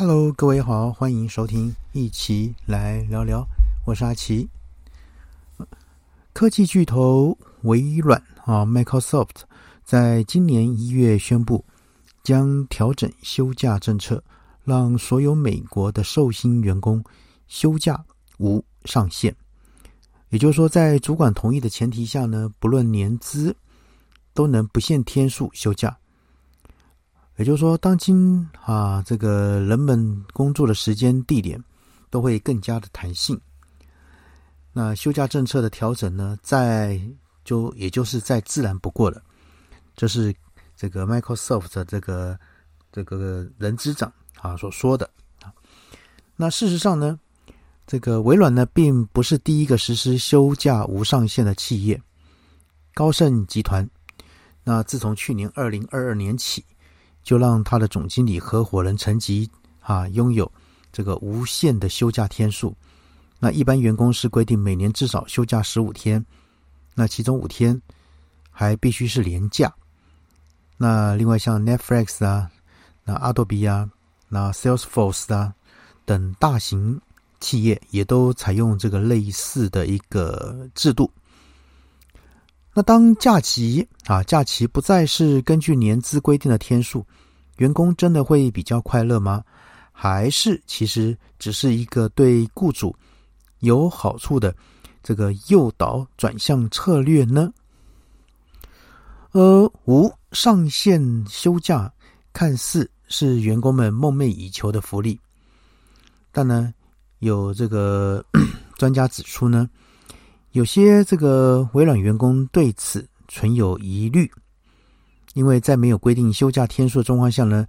Hello，各位好，欢迎收听，一起来聊聊。我是阿奇。科技巨头微软啊，Microsoft 在今年一月宣布将调整休假政策，让所有美国的寿星员工休假无上限。也就是说，在主管同意的前提下呢，不论年资，都能不限天数休假。也就是说，当今啊，这个人们工作的时间、地点都会更加的弹性。那休假政策的调整呢，在就也就是再自然不过了。这是这个 Microsoft 的这个这个人资长啊所说的啊。那事实上呢，这个微软呢，并不是第一个实施休假无上限的企业。高盛集团，那自从去年二零二二年起。就让他的总经理合伙人层级啊拥有这个无限的休假天数。那一般员工是规定每年至少休假十五天，那其中五天还必须是年假。那另外像 Netflix 啊、那 Adobe 啊、那 Salesforce 啊等大型企业也都采用这个类似的一个制度。那当假期啊，假期不再是根据年资规定的天数，员工真的会比较快乐吗？还是其实只是一个对雇主有好处的这个诱导转向策略呢？而无上限休假看似是员工们梦寐以求的福利，但呢，有这个 专家指出呢。有些这个微软员工对此存有疑虑，因为在没有规定休假天数的状况下呢，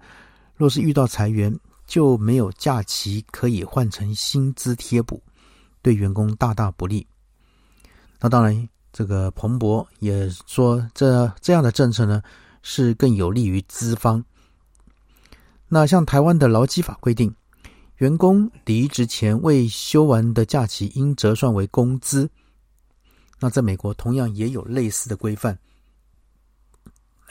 若是遇到裁员，就没有假期可以换成薪资贴补，对员工大大不利。那当然，这个彭博也说，这这样的政策呢，是更有利于资方。那像台湾的劳基法规定，员工离职前未休完的假期应折算为工资。那在美国同样也有类似的规范，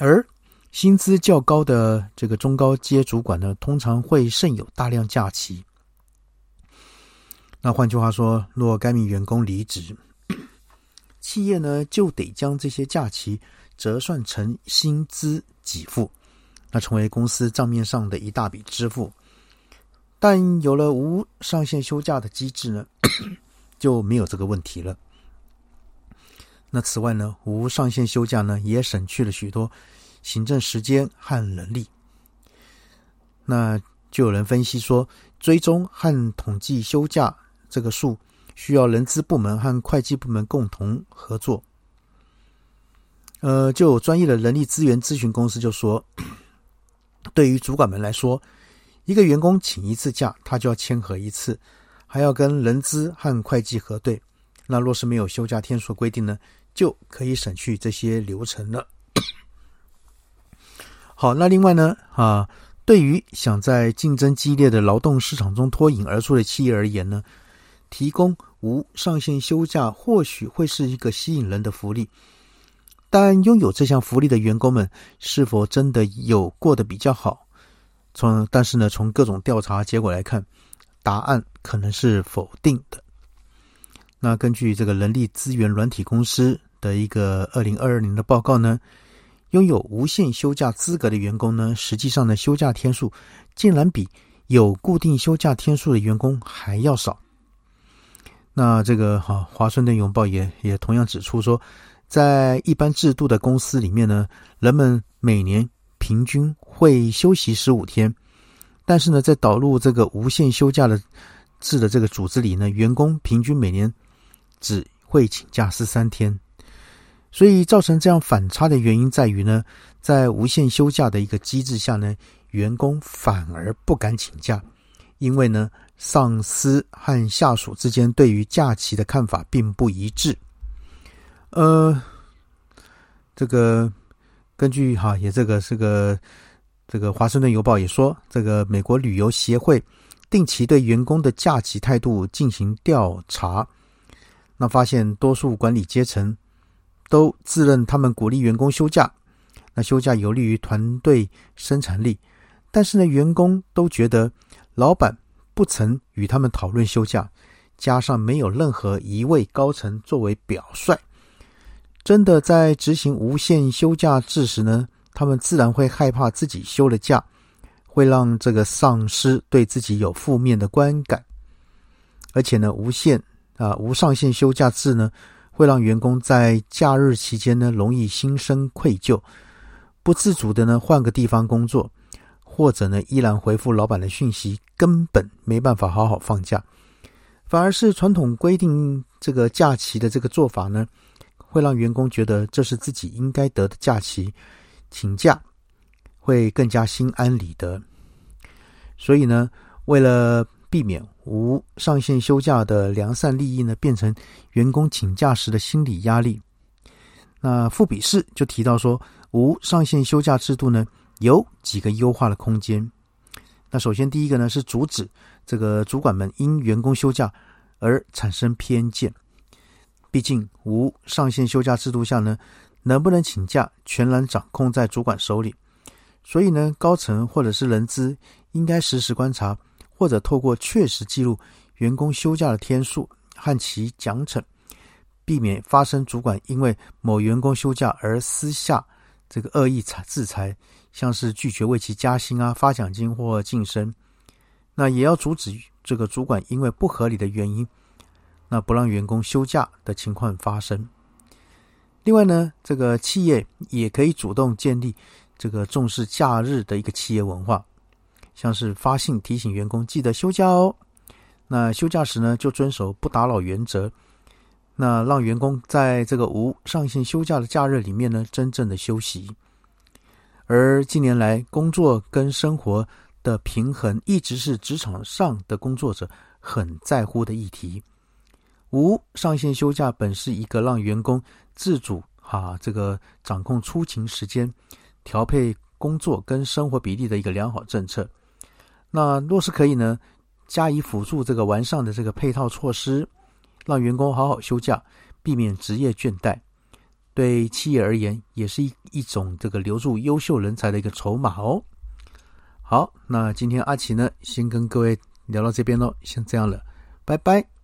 而薪资较高的这个中高阶主管呢，通常会剩有大量假期。那换句话说，若该名员工离职，企业呢就得将这些假期折算成薪资给付，那成为公司账面上的一大笔支付。但有了无上限休假的机制呢，就没有这个问题了。那此外呢，无上限休假呢，也省去了许多行政时间和人力。那就有人分析说，追踪和统计休假这个数，需要人资部门和会计部门共同合作。呃，就有专业的人力资源咨询公司就说，对于主管们来说，一个员工请一次假，他就要签合一次，还要跟人资和会计核对。那若是没有休假天数规定呢？就可以省去这些流程了。好，那另外呢，啊，对于想在竞争激烈的劳动市场中脱颖而出的企业而言呢，提供无上限休假或许会是一个吸引人的福利。但拥有这项福利的员工们是否真的有过得比较好？从但是呢，从各种调查结果来看，答案可能是否定的。那根据这个人力资源软体公司。的一个二零二二年的报告呢，拥有无限休假资格的员工呢，实际上呢休假天数竟然比有固定休假天数的员工还要少。那这个哈华盛顿邮报也也同样指出说，在一般制度的公司里面呢，人们每年平均会休息十五天，但是呢，在导入这个无限休假的制的这个组织里呢，员工平均每年只会请假十三天。所以造成这样反差的原因在于呢，在无限休假的一个机制下呢，员工反而不敢请假，因为呢，上司和下属之间对于假期的看法并不一致。呃，这个根据哈也这个是个这个华盛顿邮报也说，这个美国旅游协会定期对员工的假期态度进行调查，那发现多数管理阶层。都自认他们鼓励员工休假，那休假有利于团队生产力。但是呢，员工都觉得老板不曾与他们讨论休假，加上没有任何一位高层作为表率，真的在执行无限休假制时呢，他们自然会害怕自己休了假，会让这个上司对自己有负面的观感，而且呢，无限啊无上限休假制呢，会让员工在假日期间呢，容易心生愧疚，不自主的呢换个地方工作。或者呢，依然回复老板的讯息，根本没办法好好放假，反而是传统规定这个假期的这个做法呢，会让员工觉得这是自己应该得的假期，请假会更加心安理得。所以呢，为了避免无上限休假的良善利益呢，变成员工请假时的心理压力，那富比士就提到说，无上限休假制度呢。有几个优化的空间。那首先，第一个呢是阻止这个主管们因员工休假而产生偏见。毕竟无上限休假制度下呢，能不能请假全然掌控在主管手里。所以呢，高层或者是人资应该实时观察，或者透过确实记录员工休假的天数和其奖惩，避免发生主管因为某员工休假而私下这个恶意裁制裁。像是拒绝为其加薪啊、发奖金或晋升，那也要阻止这个主管因为不合理的原因，那不让员工休假的情况发生。另外呢，这个企业也可以主动建立这个重视假日的一个企业文化，像是发信提醒员工记得休假哦。那休假时呢，就遵守不打扰原则，那让员工在这个无上限休假的假日里面呢，真正的休息。而近年来，工作跟生活的平衡一直是职场上的工作者很在乎的议题。无上限休假本是一个让员工自主哈这个掌控出勤时间、调配工作跟生活比例的一个良好政策。那若是可以呢，加以辅助这个完善的这个配套措施，让员工好好休假，避免职业倦怠。对企业而言，也是一一种这个留住优秀人才的一个筹码哦。好，那今天阿奇呢，先跟各位聊到这边喽，先这样了，拜拜。